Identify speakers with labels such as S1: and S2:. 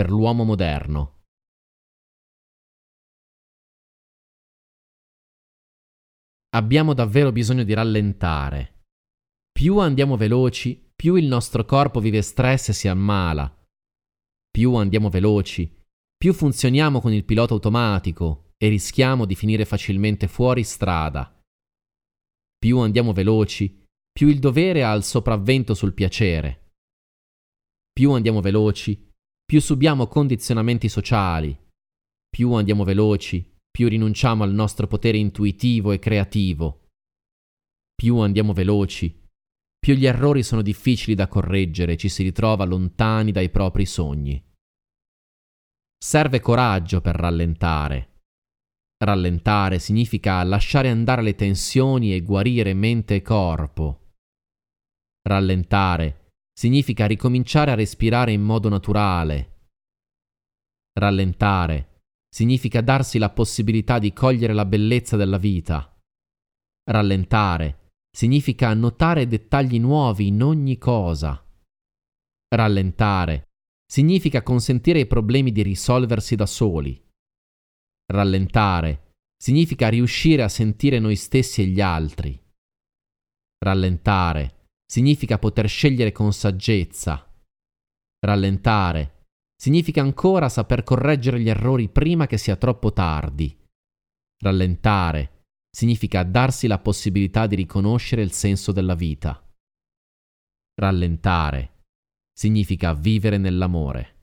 S1: per l'uomo moderno. Abbiamo davvero bisogno di rallentare. Più andiamo veloci, più il nostro corpo vive stress e si ammala. Più andiamo veloci, più funzioniamo con il pilota automatico e rischiamo di finire facilmente fuori strada. Più andiamo veloci, più il dovere ha il sopravvento sul piacere. Più andiamo veloci, più subiamo condizionamenti sociali. Più andiamo veloci, più rinunciamo al nostro potere intuitivo e creativo. Più andiamo veloci, più gli errori sono difficili da correggere e ci si ritrova lontani dai propri sogni. Serve coraggio per rallentare. Rallentare significa lasciare andare le tensioni e guarire mente e corpo. Rallentare significa ricominciare a respirare in modo naturale. Rallentare significa darsi la possibilità di cogliere la bellezza della vita. Rallentare significa notare dettagli nuovi in ogni cosa. Rallentare significa consentire ai problemi di risolversi da soli. Rallentare significa riuscire a sentire noi stessi e gli altri. Rallentare significa poter scegliere con saggezza. Rallentare significa ancora saper correggere gli errori prima che sia troppo tardi. Rallentare significa darsi la possibilità di riconoscere il senso della vita. Rallentare significa vivere nell'amore.